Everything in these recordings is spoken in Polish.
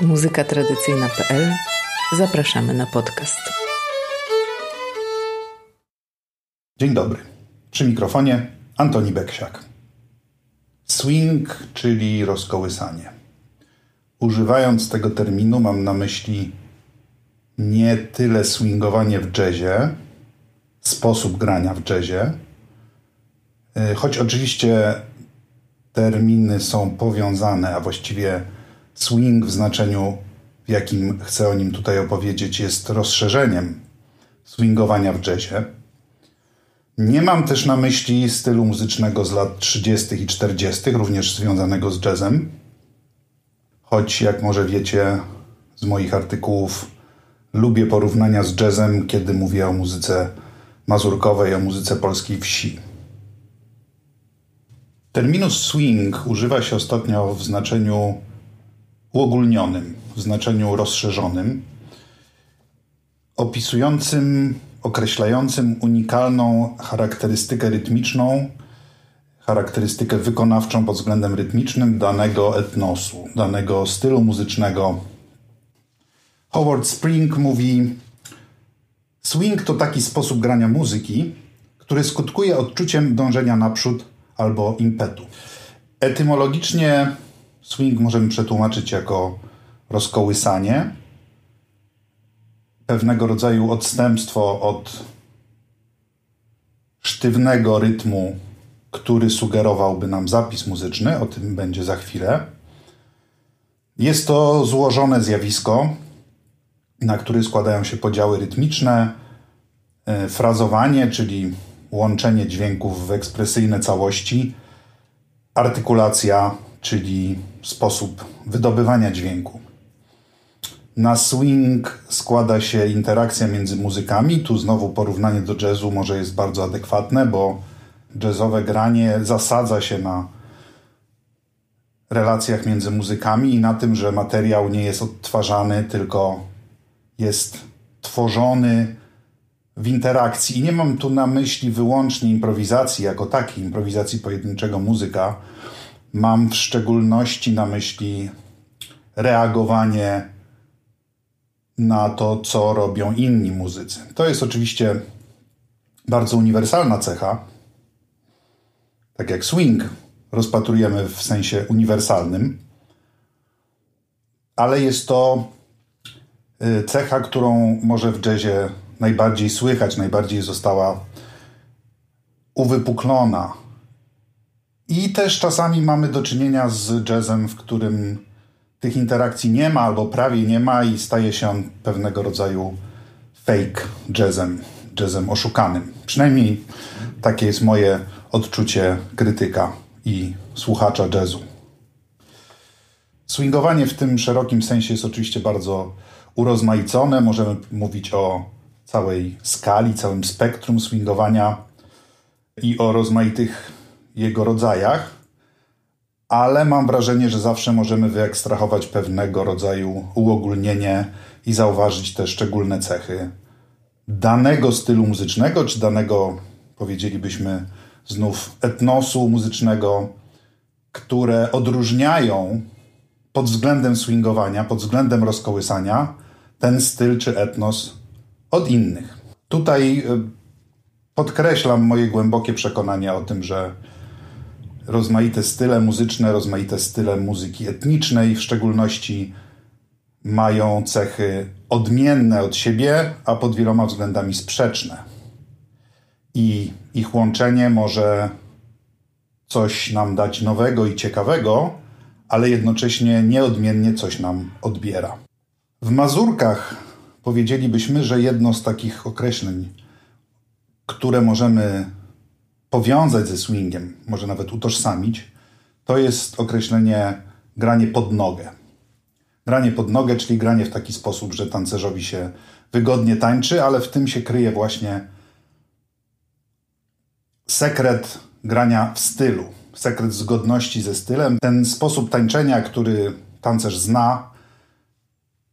muzykatradycyjna.pl Zapraszamy na podcast. Dzień dobry. Przy mikrofonie Antoni Beksiak. Swing, czyli rozkołysanie. Używając tego terminu mam na myśli nie tyle swingowanie w jazzie, sposób grania w jazzie, y, choć oczywiście terminy są powiązane, a właściwie swing w znaczeniu, w jakim chcę o nim tutaj opowiedzieć, jest rozszerzeniem swingowania w jazzie. Nie mam też na myśli stylu muzycznego z lat 30. i 40., również związanego z jazzem, choć jak może wiecie z moich artykułów, lubię porównania z jazzem, kiedy mówię o muzyce mazurkowej, o muzyce polskiej wsi. Terminus swing używa się ostatnio w znaczeniu uogólnionym, w znaczeniu rozszerzonym, opisującym, określającym unikalną charakterystykę rytmiczną, charakterystykę wykonawczą pod względem rytmicznym danego etnosu, danego stylu muzycznego. Howard Spring mówi: Swing to taki sposób grania muzyki, który skutkuje odczuciem dążenia naprzód albo impetu. Etymologicznie swing możemy przetłumaczyć jako rozkołysanie, pewnego rodzaju odstępstwo od sztywnego rytmu, który sugerowałby nam zapis muzyczny, o tym będzie za chwilę. Jest to złożone zjawisko, na które składają się podziały rytmiczne, e, frazowanie, czyli łączenie dźwięków w ekspresyjne całości, artykulacja, czyli sposób wydobywania dźwięku. Na swing składa się interakcja między muzykami. Tu znowu porównanie do jazzu może jest bardzo adekwatne, bo jazzowe granie zasadza się na relacjach między muzykami i na tym, że materiał nie jest odtwarzany, tylko jest tworzony w interakcji. I nie mam tu na myśli wyłącznie improwizacji jako takiej, improwizacji pojedynczego muzyka. Mam w szczególności na myśli reagowanie na to, co robią inni muzycy. To jest oczywiście bardzo uniwersalna cecha. Tak jak swing rozpatrujemy w sensie uniwersalnym, ale jest to y, cecha, którą może w jazzie najbardziej słychać, najbardziej została uwypuklona. I też czasami mamy do czynienia z jazzem, w którym tych interakcji nie ma albo prawie nie ma i staje się on pewnego rodzaju fake jazzem, jazzem oszukanym. Przynajmniej takie jest moje odczucie krytyka i słuchacza jazzu. Swingowanie w tym szerokim sensie jest oczywiście bardzo urozmaicone. Możemy mówić o całej skali, całym spektrum swingowania i o rozmaitych jego rodzajach, ale mam wrażenie, że zawsze możemy wyekstrahować pewnego rodzaju uogólnienie i zauważyć te szczególne cechy danego stylu muzycznego, czy danego, powiedzielibyśmy, znów etnosu muzycznego, które odróżniają pod względem swingowania, pod względem rozkołysania ten styl czy etnos od innych. Tutaj e, podkreślam moje głębokie przekonanie o tym, że rozmaite style muzyczne, rozmaite style muzyki etnicznej w szczególności mają cechy odmienne od siebie, a pod wieloma względami sprzeczne. I ich łączenie może coś nam dać nowego i ciekawego, ale jednocześnie nieodmiennie coś nam odbiera. W Mazurkach powiedzielibyśmy, że jedno z takich określeń, które możemy powiązać ze swingiem, może nawet utożsamić, to jest określenie granie pod nogę. Granie pod nogę, czyli granie w taki sposób, że tancerzowi się wygodnie tańczy, ale w tym się kryje właśnie sekret grania w stylu, sekret zgodności ze stylem. Ten sposób tańczenia, który tancerz zna,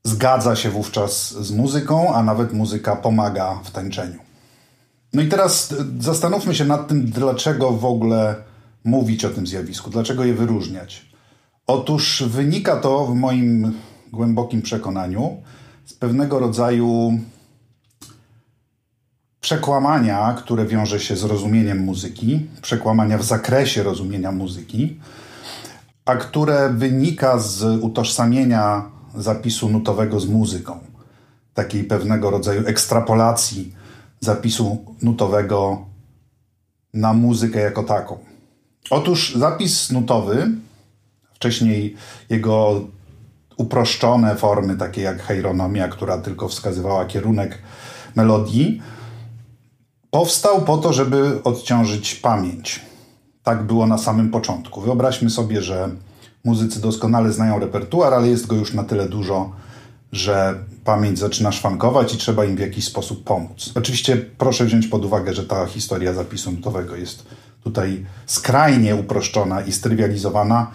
zgadza się wówczas z muzyką, a nawet muzyka pomaga w tańczeniu. No i teraz e, zastanówmy się nad tym, dlaczego w ogóle mówić o tym zjawisku, dlaczego je wyróżniać. Otóż wynika to w moim głębokim przekonaniu, z pewnego rodzaju przekłamania, które wiąże się z rozumieniem muzyki, przekłamania w zakresie rozumienia muzyki, a które wynika z utożsamienia zapisu nutowego z muzyką, takiej pewnego rodzaju ekstrapolacji zapisu nutowego na muzykę jako taką. Otóż zapis nutowy, wcześniej jego uproszczone formy, takie jak heironomia, która tylko wskazywała kierunek melodii, powstał po to, żeby odciążyć pamięć. Tak było na samym początku. Wyobraźmy sobie, że muzycy doskonale znają repertuar, ale jest go już na tyle dużo, że pamięć zaczyna szwankować i trzeba im w jakiś sposób pomóc. Oczywiście proszę wziąć pod uwagę, że ta historia zapisu nutowego jest tutaj skrajnie uproszczona i strywializowana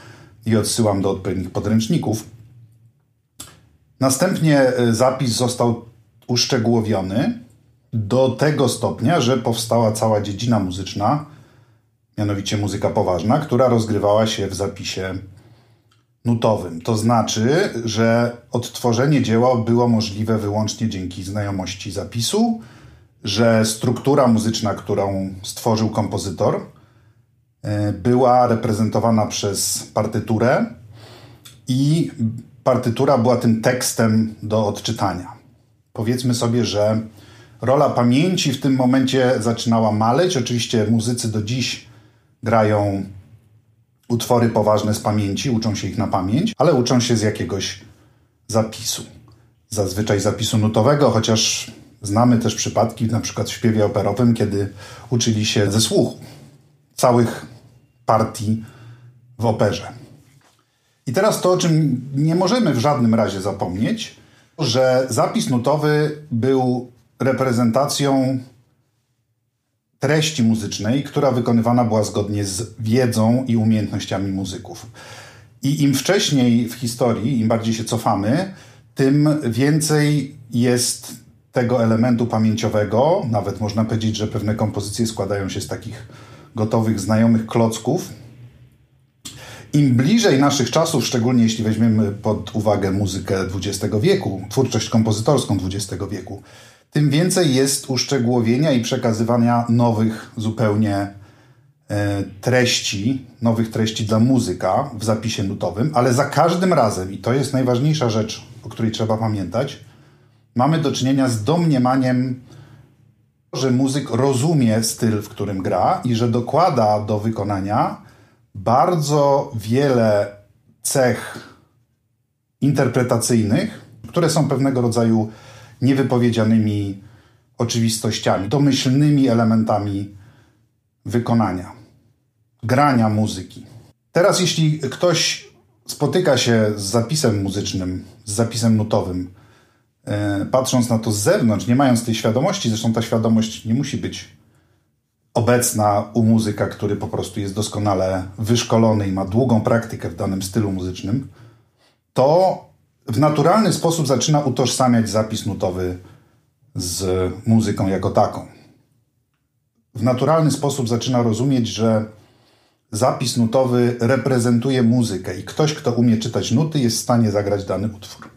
i odsyłam do odpowiednich podręczników. Następnie e, zapis został uszczegółowiony do tego stopnia, że powstała cała dziedzina muzyczna, mianowicie muzyka poważna, która rozgrywała się w zapisie nutowym. To znaczy, że odtworzenie dzieła było możliwe wyłącznie dzięki znajomości zapisu, że struktura muzyczna, którą stworzył kompozytor, e, była reprezentowana przez partyturę i partytura była tym tekstem do odczytania. Powiedzmy sobie, że rola pamięci w tym momencie zaczynała maleć. Oczywiście muzycy do dziś grają utwory poważne z pamięci, uczą się ich na pamięć, ale uczą się z jakiegoś zapisu. Zazwyczaj zapisu nutowego, chociaż znamy też przypadki, na przykład w śpiewie operowym, kiedy uczyli się ze słuchu całych partii w operze. I teraz to, o czym nie możemy w żadnym razie zapomnieć, że zapis nutowy był reprezentacją treści muzycznej, która wykonywana była zgodnie z wiedzą i umiejętnościami muzyków. I im wcześniej w historii, im bardziej się cofamy, tym więcej jest tego elementu pamięciowego. Nawet można powiedzieć, że pewne kompozycje składają się z takich gotowych, znajomych klocków. Im bliżej naszych czasów, szczególnie jeśli weźmiemy pod uwagę muzykę XX wieku, twórczość kompozytorską XX wieku, tym więcej jest uszczegółowienia i przekazywania nowych zupełnie e, treści, nowych treści dla muzyka w zapisie nutowym, ale za każdym razem, i to jest najważniejsza rzecz, o której trzeba pamiętać, mamy do czynienia z domniemaniem, że muzyk rozumie styl, w którym gra i że dokłada do wykonania bardzo wiele cech interpretacyjnych, które są pewnego rodzaju niewypowiedzianymi oczywistościami, domyślnymi elementami wykonania, grania muzyki. Teraz, jeśli ktoś spotyka się z zapisem muzycznym, z zapisem nutowym, e, patrząc na to z zewnątrz, nie mając tej świadomości, zresztą ta świadomość nie musi być obecna u muzyka, który po prostu jest doskonale wyszkolony i ma długą praktykę w danym stylu muzycznym, to w naturalny sposób zaczyna utożsamiać zapis nutowy z muzyką jako taką. W naturalny sposób zaczyna rozumieć, że zapis nutowy reprezentuje muzykę i ktoś, kto umie czytać nuty, jest w stanie zagrać dany utwór.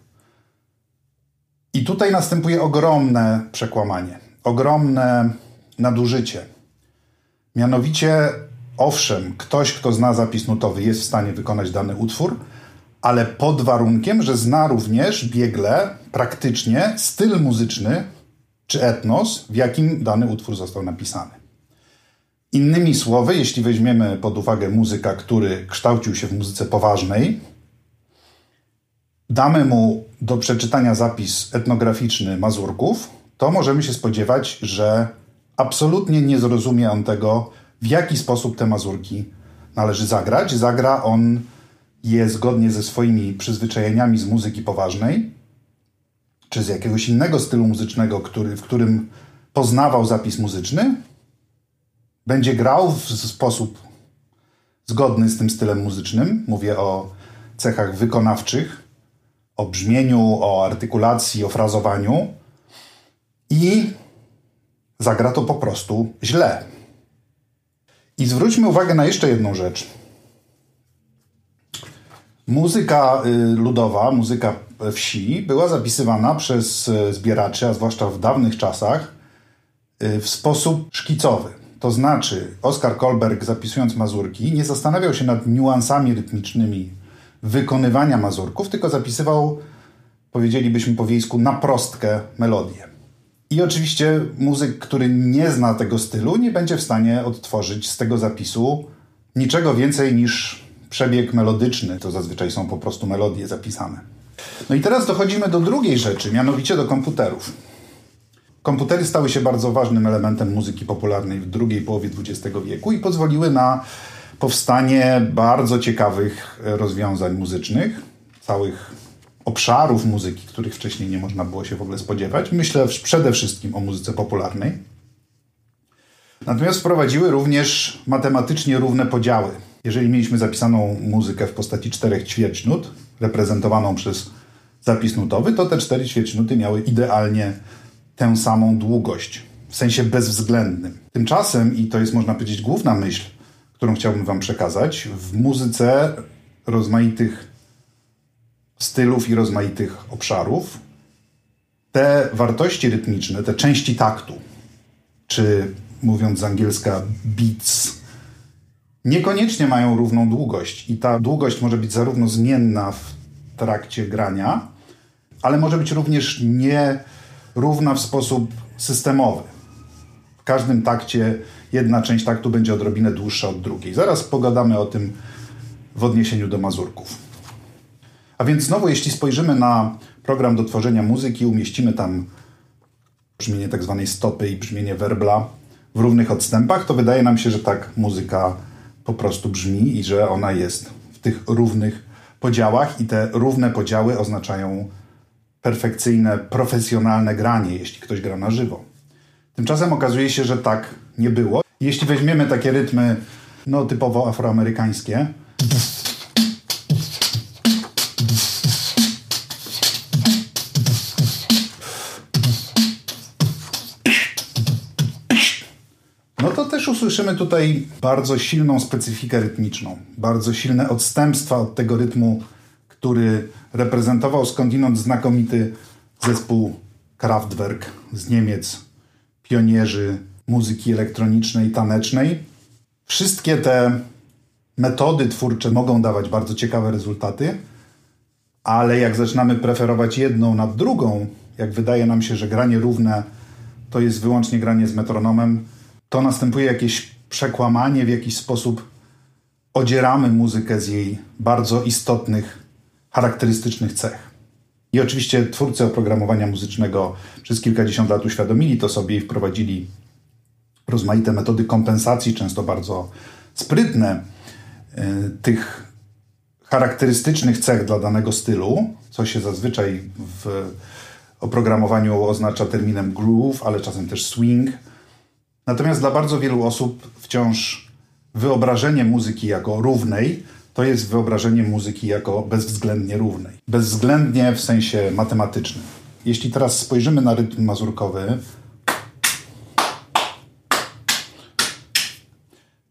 I tutaj następuje ogromne przekłamanie, ogromne nadużycie. Mianowicie, owszem, ktoś, kto zna zapis nutowy, jest w stanie wykonać dany utwór, ale pod warunkiem, że zna również biegle, praktycznie styl muzyczny czy etnos, w jakim dany utwór został napisany. Innymi słowy, jeśli weźmiemy pod uwagę muzyka, który kształcił się w muzyce poważnej, damy mu do przeczytania zapis etnograficzny Mazurków, to możemy się spodziewać, że absolutnie nie zrozumie on tego, w jaki sposób te Mazurki należy zagrać. Zagra on je zgodnie ze swoimi przyzwyczajeniami z muzyki poważnej, czy z jakiegoś innego stylu muzycznego, który, w którym poznawał zapis muzyczny, będzie grał w sposób zgodny z tym stylem muzycznym. Mówię o cechach wykonawczych, o brzmieniu, o artykulacji, o frazowaniu i zagra to po prostu źle. I zwróćmy uwagę na jeszcze jedną rzecz. Muzyka y, ludowa, muzyka wsi była zapisywana przez y, zbieraczy, a zwłaszcza w dawnych czasach, y, w sposób szkicowy. To znaczy, Oskar Kolberg zapisując mazurki nie zastanawiał się nad niuansami rytmicznymi wykonywania mazurków, tylko zapisywał, powiedzielibyśmy po wiejsku, na prostkę melodię. I oczywiście muzyk, który nie zna tego stylu, nie będzie w stanie odtworzyć z tego zapisu niczego więcej niż przebieg melodyczny. To zazwyczaj są po prostu melodie zapisane. No i teraz dochodzimy do drugiej rzeczy, mianowicie do komputerów. Komputery stały się bardzo ważnym elementem muzyki popularnej w drugiej połowie XX wieku i pozwoliły na powstanie bardzo ciekawych rozwiązań muzycznych, całych obszarów muzyki, których wcześniej nie można było się w ogóle spodziewać. Myślę przede wszystkim o muzyce popularnej. Natomiast wprowadziły również matematycznie równe podziały. Jeżeli mieliśmy zapisaną muzykę w postaci czterech ćwierćnut, reprezentowaną przez zapis nutowy, to te cztery ćwierćnuty miały idealnie tę samą długość, w sensie bezwzględnym. Tymczasem, i to jest można powiedzieć główna myśl, którą chciałbym Wam przekazać, w muzyce rozmaitych stylów i rozmaitych obszarów, te wartości rytmiczne, te części taktu, czy mówiąc z angielska beats, niekoniecznie mają równą długość. I ta długość może być zarówno zmienna w trakcie grania, ale może być również nierówna w sposób systemowy. W każdym takcie jedna część taktu będzie odrobinę dłuższa od drugiej. Zaraz pogadamy o tym w odniesieniu do mazurków. A więc znowu, jeśli spojrzymy na program do tworzenia muzyki, umieścimy tam brzmienie tak zwanej stopy i brzmienie werbla w równych odstępach, to wydaje nam się, że tak muzyka po prostu brzmi i że ona jest w tych równych podziałach i te równe podziały oznaczają perfekcyjne, profesjonalne granie, jeśli ktoś gra na żywo. Tymczasem okazuje się, że tak nie było. Jeśli weźmiemy takie rytmy no, typowo afroamerykańskie, też usłyszymy tutaj bardzo silną specyfikę rytmiczną, bardzo silne odstępstwa od tego rytmu, który reprezentował skądinąd znakomity zespół Kraftwerk z Niemiec, pionierzy muzyki elektronicznej, tanecznej. Wszystkie te metody twórcze mogą dawać bardzo ciekawe rezultaty, ale jak zaczynamy preferować jedną nad drugą, jak wydaje nam się, że granie równe to jest wyłącznie granie z metronomem, to następuje jakieś przekłamanie, w jakiś sposób odzieramy muzykę z jej bardzo istotnych, charakterystycznych cech. I oczywiście twórcy oprogramowania muzycznego przez kilkadziesiąt lat uświadomili to sobie i wprowadzili rozmaite metody kompensacji, często bardzo sprytne, y, tych charakterystycznych cech dla danego stylu, co się zazwyczaj w oprogramowaniu oznacza terminem groove, ale czasem też swing – Natomiast dla bardzo wielu osób wciąż wyobrażenie muzyki jako równej to jest wyobrażenie muzyki jako bezwzględnie równej. Bezwzględnie w sensie matematycznym. Jeśli teraz spojrzymy na rytm mazurkowy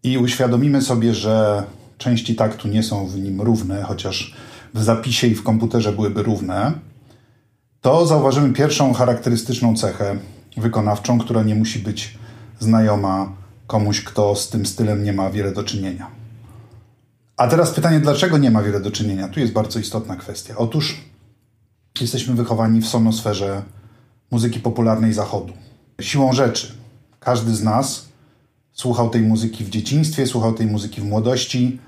i uświadomimy sobie, że części taktu nie są w nim równe, chociaż w zapisie i w komputerze byłyby równe, to zauważymy pierwszą charakterystyczną cechę wykonawczą, która nie musi być znajoma komuś, kto z tym stylem nie ma wiele do czynienia. A teraz pytanie, dlaczego nie ma wiele do czynienia? Tu jest bardzo istotna kwestia. Otóż jesteśmy wychowani w sonosferze muzyki popularnej Zachodu. Siłą rzeczy, każdy z nas słuchał tej muzyki w dzieciństwie, słuchał tej muzyki w młodości,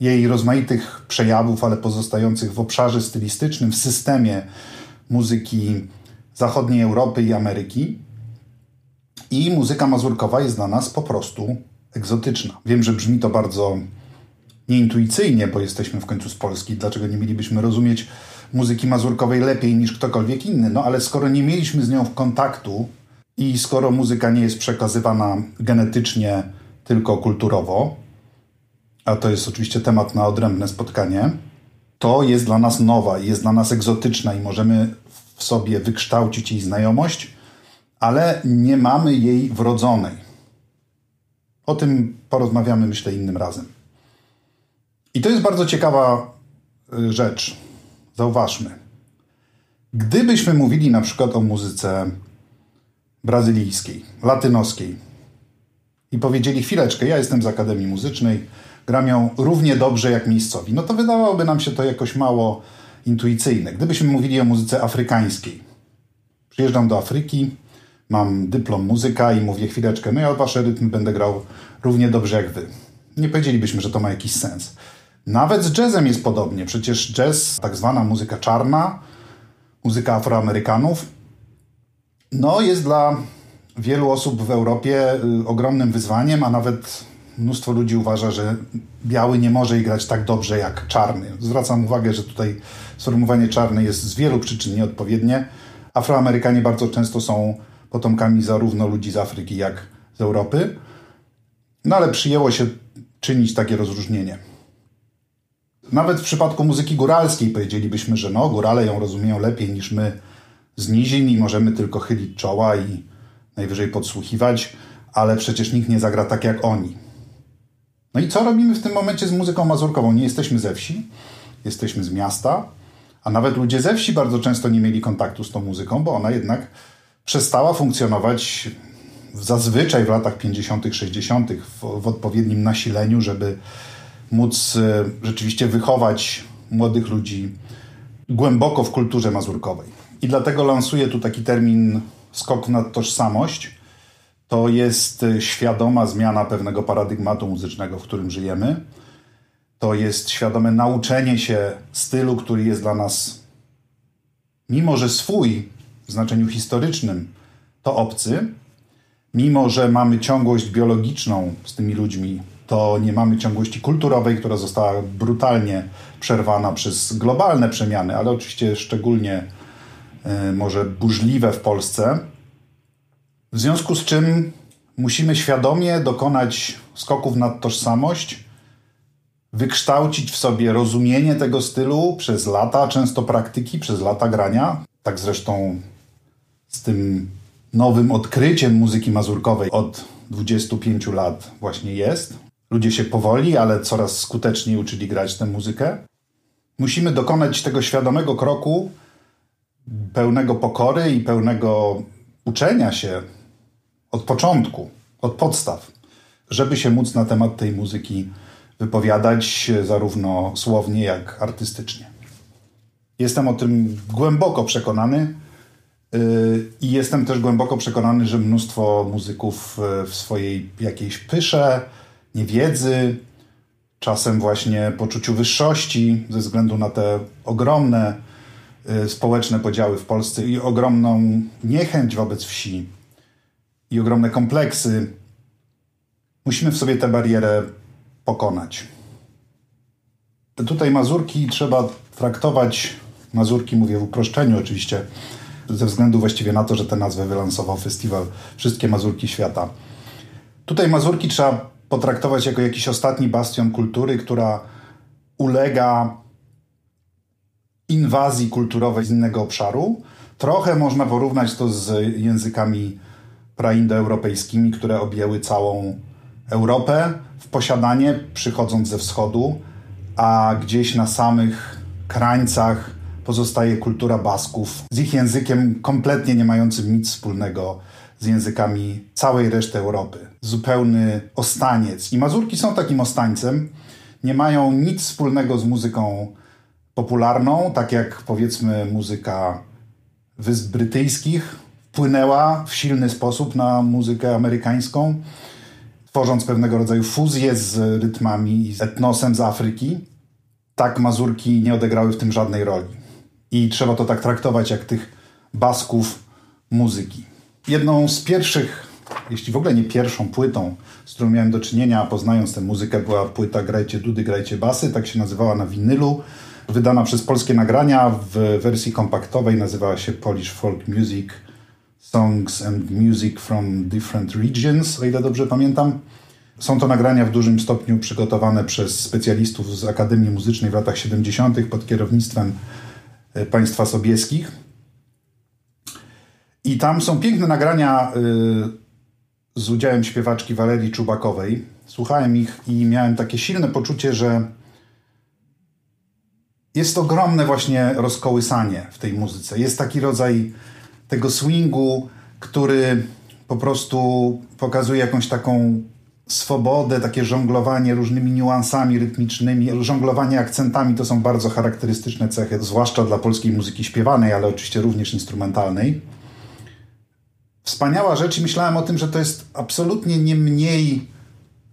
jej rozmaitych przejawów, ale pozostających w obszarze stylistycznym, w systemie muzyki zachodniej Europy i Ameryki. I muzyka mazurkowa jest dla nas po prostu egzotyczna. Wiem, że brzmi to bardzo nieintuicyjnie, bo jesteśmy w końcu z Polski, dlaczego nie mielibyśmy rozumieć muzyki mazurkowej lepiej niż ktokolwiek inny. No ale skoro nie mieliśmy z nią kontaktu i skoro muzyka nie jest przekazywana genetycznie, tylko kulturowo, a to jest oczywiście temat na odrębne spotkanie, to jest dla nas nowa, jest dla nas egzotyczna i możemy w sobie wykształcić jej znajomość ale nie mamy jej wrodzonej. O tym porozmawiamy, myślę, innym razem. I to jest bardzo ciekawa y, rzecz. Zauważmy. Gdybyśmy mówili na przykład o muzyce brazylijskiej, latynoskiej i powiedzieli chwileczkę, ja jestem z Akademii Muzycznej, gram ją równie dobrze jak miejscowi, no to wydawałoby nam się to jakoś mało intuicyjne. Gdybyśmy mówili o muzyce afrykańskiej, przyjeżdżam do Afryki, mam dyplom muzyka i mówię chwileczkę, no ja wasze rytmy będę grał równie dobrze jak wy. Nie powiedzielibyśmy, że to ma jakiś sens. Nawet z jazzem jest podobnie. Przecież jazz, tak zwana muzyka czarna, muzyka Afroamerykanów, no jest dla wielu osób w Europie y, ogromnym wyzwaniem, a nawet mnóstwo ludzi uważa, że biały nie może grać tak dobrze jak czarny. Zwracam uwagę, że tutaj sformułowanie czarny jest z wielu przyczyn nieodpowiednie. Afroamerykanie bardzo często są potomkami zarówno ludzi z Afryki, jak z Europy. No ale przyjęło się czynić takie rozróżnienie. Nawet w przypadku muzyki góralskiej powiedzielibyśmy, że no, górale ją rozumieją lepiej niż my z nizin i możemy tylko chylić czoła i najwyżej podsłuchiwać, ale przecież nikt nie zagra tak jak oni. No i co robimy w tym momencie z muzyką mazurkową? Nie jesteśmy ze wsi, jesteśmy z miasta, a nawet ludzie ze wsi bardzo często nie mieli kontaktu z tą muzyką, bo ona jednak przestała funkcjonować zazwyczaj w latach 50., 60., w, w odpowiednim nasileniu, żeby móc e, rzeczywiście wychować młodych ludzi głęboko w kulturze mazurkowej. I dlatego lansuję tu taki termin skok na tożsamość. To jest e, świadoma zmiana pewnego paradygmatu muzycznego, w którym żyjemy. To jest świadome nauczenie się stylu, który jest dla nas, mimo że swój w znaczeniu historycznym, to obcy, mimo że mamy ciągłość biologiczną z tymi ludźmi, to nie mamy ciągłości kulturowej, która została brutalnie przerwana przez globalne przemiany, ale oczywiście szczególnie y, może burzliwe w Polsce. W związku z czym musimy świadomie dokonać skoków na tożsamość, wykształcić w sobie rozumienie tego stylu przez lata, często praktyki, przez lata grania. Tak zresztą z tym nowym odkryciem muzyki mazurkowej od 25 lat właśnie jest. Ludzie się powoli, ale coraz skuteczniej uczyli grać tę muzykę. Musimy dokonać tego świadomego kroku, pełnego pokory i pełnego uczenia się od początku, od podstaw, żeby się móc na temat tej muzyki wypowiadać zarówno słownie, jak artystycznie. Jestem o tym głęboko przekonany i jestem też głęboko przekonany, że mnóstwo muzyków yy, w swojej jakiejś pysze, niewiedzy, czasem właśnie poczuciu wyższości ze względu na te ogromne y, społeczne podziały w Polsce i ogromną niechęć wobec wsi i ogromne kompleksy. Musimy w sobie tę barierę pokonać. Tutaj Mazurki trzeba traktować, Mazurki mówię w uproszczeniu oczywiście, ze względu właściwie na to, że tę nazwę wylansował festiwal Wszystkie Mazurki Świata. Tutaj Mazurki trzeba potraktować jako jakiś ostatni bastion kultury, która ulega inwazji kulturowej z innego obszaru. Trochę można porównać to z językami praindoeuropejskimi, które objęły całą Europę w posiadanie, przychodząc ze wschodu, a gdzieś na samych krańcach pozostaje kultura Basków z ich językiem kompletnie nie mającym nic wspólnego z językami całej reszty Europy. Zupełny ostaniec. I Mazurki są takim ostańcem. Nie mają nic wspólnego z muzyką popularną, tak jak powiedzmy muzyka Wysp Brytyjskich wpłynęła w silny sposób na muzykę amerykańską, tworząc pewnego rodzaju fuzję z rytmami i z etnosem z Afryki. Tak Mazurki nie odegrały w tym żadnej roli. I trzeba to tak traktować jak tych basków muzyki. Jedną z pierwszych, jeśli w ogóle nie pierwszą płytą, z którą miałem do czynienia, poznając tę muzykę, była płyta Grajcie Dudy, Grajcie Basy, tak się nazywała na winylu, wydana przez Polskie Nagrania w wersji kompaktowej, nazywała się Polish Folk Music Songs and Music from Different Regions, o ile dobrze pamiętam. Są to nagrania w dużym stopniu przygotowane przez specjalistów z Akademii Muzycznej w latach 70. pod kierownictwem państwa sobieskich. I tam są piękne nagrania y, z udziałem śpiewaczki Walerii Czubakowej. Słuchałem ich i miałem takie silne poczucie, że jest ogromne właśnie rozkołysanie w tej muzyce. Jest taki rodzaj tego swingu, który po prostu pokazuje jakąś taką swobodę, takie żonglowanie różnymi niuansami rytmicznymi, żonglowanie akcentami to są bardzo charakterystyczne cechy, zwłaszcza dla polskiej muzyki śpiewanej, ale oczywiście również instrumentalnej. Wspaniała rzecz i myślałem o tym, że to jest absolutnie nie mniej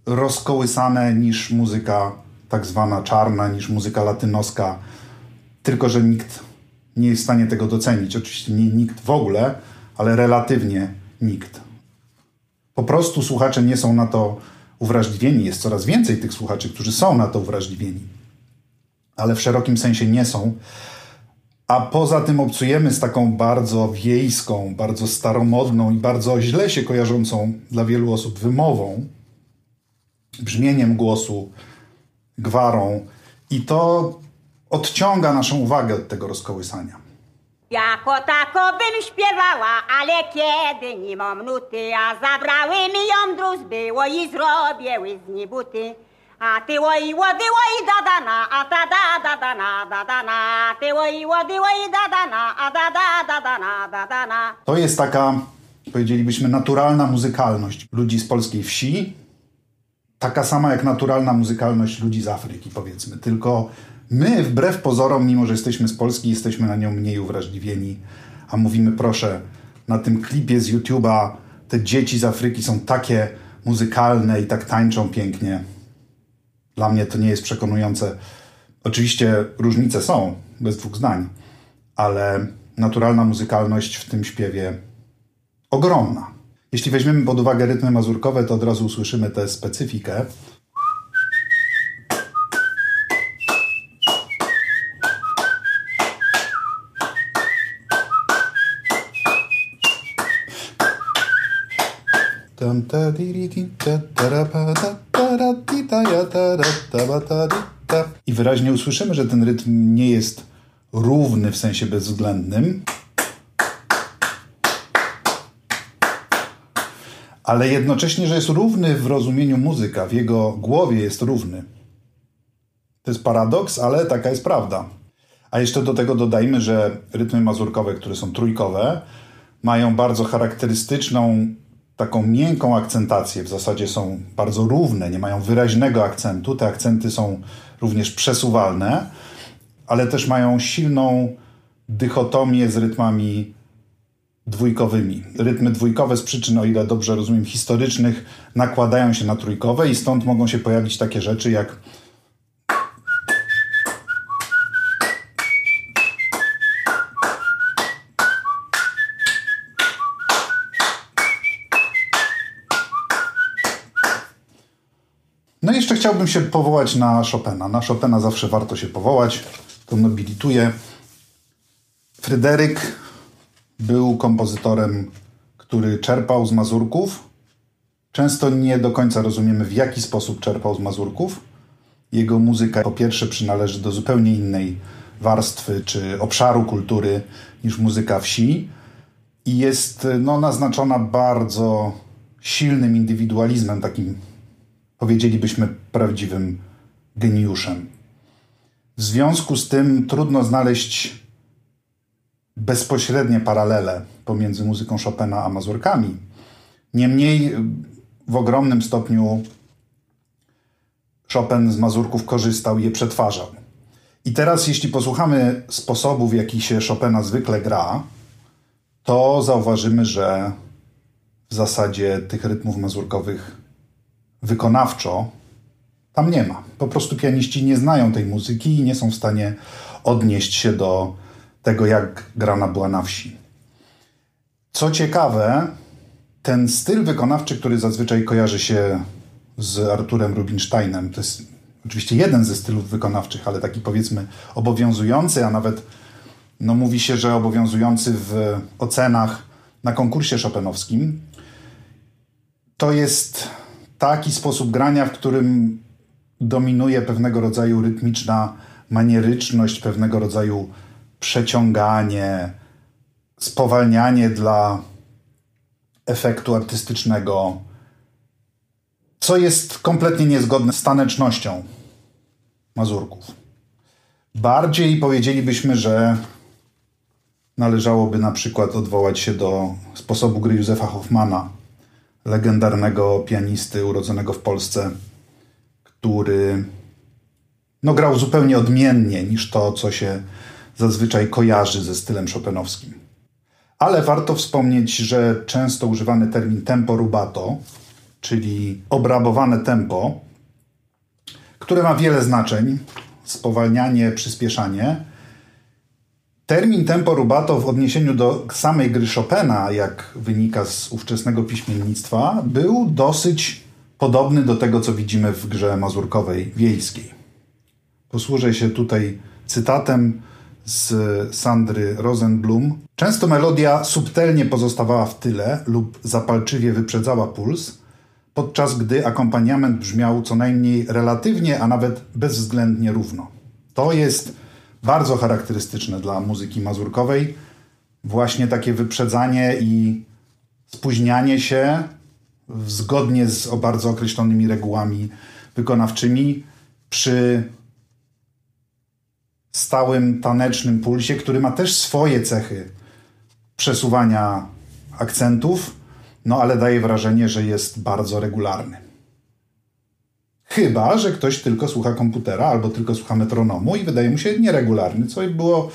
rozkołysane niż muzyka tak zwana czarna, niż muzyka latynoska, tylko że nikt nie jest w stanie tego docenić. Oczywiście nie nikt w ogóle, ale relatywnie nikt. Po prostu słuchacze nie są na to uwrażliwieni. Jest coraz więcej tych słuchaczy, którzy są na to uwrażliwieni, ale w szerokim sensie nie są. A poza tym obcujemy z taką bardzo wiejską, bardzo staromodną i bardzo źle się kojarzącą dla wielu osób wymową, brzmieniem głosu, gwarą. I to odciąga naszą uwagę od tego rozkołysania. Jako tako bym śpiewała, ale kiedy nie mam nuty, a zabrały mi ją druz było i zrobiły z niej buty. A ty oj, łody, oj, dadana, a da da da da na, da da na, ty oj, łody, oj, dadana, a da da da da na, da da na. To jest taka, powiedzielibyśmy, naturalna muzykalność ludzi z polskiej wsi. Taka sama jak naturalna muzykalność ludzi z Afryki, powiedzmy. Tylko my, wbrew pozorom, mimo że jesteśmy z Polski, jesteśmy na nią mniej uwrażliwieni. A mówimy, proszę, na tym klipie z YouTube'a te dzieci z Afryki są takie muzykalne i tak tańczą pięknie. Dla mnie to nie jest przekonujące. Oczywiście różnice są, bez dwóch zdań, ale naturalna muzykalność w tym śpiewie ogromna. Jeśli weźmiemy pod uwagę rytmy mazurkowe, to od razu usłyszymy tę specyfikę. I wyraźnie usłyszymy, że ten rytm nie jest równy w sensie bezwzględnym, ale jednocześnie, że jest równy w rozumieniu muzyka, w jego głowie jest równy. To jest paradoks, ale taka jest prawda. A jeszcze do tego dodajmy, że rytmy mazurkowe, które są trójkowe, mają bardzo charakterystyczną, taką miękką akcentację. W zasadzie są bardzo równe, nie mają wyraźnego akcentu. Te akcenty są również przesuwalne, ale też mają silną dychotomię z rytmami dwójkowymi. Rytmy dwójkowe z przyczyn, o ile dobrze rozumiem, historycznych nakładają się na trójkowe i stąd mogą się pojawić takie rzeczy jak chciałbym się powołać na Chopina. Na Chopina zawsze warto się powołać. To nobilituje. Fryderyk był kompozytorem, który czerpał z Mazurków. Często nie do końca rozumiemy, w jaki sposób czerpał z Mazurków. Jego muzyka, po pierwsze, przynależy do zupełnie innej warstwy czy obszaru kultury niż muzyka wsi i jest no, naznaczona bardzo silnym indywidualizmem, takim powiedzielibyśmy prawdziwym geniuszem. W związku z tym trudno znaleźć bezpośrednie paralele pomiędzy muzyką Chopina a mazurkami. Niemniej w ogromnym stopniu Chopin z mazurków korzystał i je przetwarzał. I teraz, jeśli posłuchamy sposobu, w jaki się Chopina zwykle gra, to zauważymy, że w zasadzie tych rytmów mazurkowych wykonawczo tam nie ma. Po prostu pianiści nie znają tej muzyki i nie są w stanie odnieść się do tego, jak grana była na wsi. Co ciekawe, ten styl wykonawczy, który zazwyczaj kojarzy się z Arturem Rubinsteinem, to jest oczywiście jeden ze stylów wykonawczych, ale taki powiedzmy obowiązujący, a nawet no, mówi się, że obowiązujący w ocenach na konkursie chopinowskim, to jest taki sposób grania, w którym dominuje pewnego rodzaju rytmiczna manieryczność, pewnego rodzaju przeciąganie, spowalnianie dla efektu artystycznego, co jest kompletnie niezgodne z tanecznością Mazurków. Bardziej powiedzielibyśmy, że należałoby na przykład odwołać się do sposobu gry Józefa Hoffmana, legendarnego pianisty urodzonego w Polsce, który no, grał zupełnie odmiennie niż to, co się zazwyczaj kojarzy ze stylem chopinowskim. Ale warto wspomnieć, że często używany termin tempo rubato, czyli obrabowane tempo, które ma wiele znaczeń, spowalnianie, przyspieszanie. Termin tempo rubato w odniesieniu do samej gry Chopina, jak wynika z ówczesnego piśmiennictwa, był dosyć podobny do tego, co widzimy w grze mazurkowej wiejskiej. Posłużę się tutaj cytatem z Sandry Rosenblum. Często melodia subtelnie pozostawała w tyle lub zapalczywie wyprzedzała puls, podczas gdy akompaniament brzmiał co najmniej relatywnie, a nawet bezwzględnie równo. To jest bardzo charakterystyczne dla muzyki mazurkowej. Właśnie takie wyprzedzanie i spóźnianie się zgodnie z bardzo określonymi regułami wykonawczymi przy stałym tanecznym pulsie, który ma też swoje cechy przesuwania akcentów, no ale daje wrażenie, że jest bardzo regularny. Chyba, że ktoś tylko słucha komputera albo tylko słucha metronomu i wydaje mu się nieregularny, co było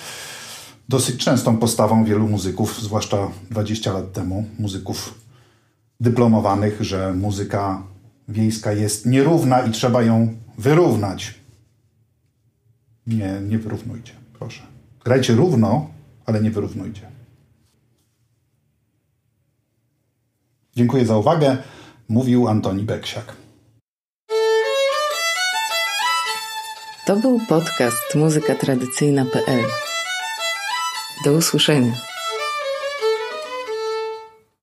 dosyć częstą postawą wielu muzyków, zwłaszcza 20 lat temu, muzyków dyplomowanych, że muzyka wiejska jest nierówna i trzeba ją wyrównać. Nie, nie wyrównujcie, proszę. Grajcie równo, ale nie wyrównujcie. Dziękuję za uwagę. Mówił Antoni Beksiak. To był podcast muzykatradycyjna.pl. Do usłyszenia.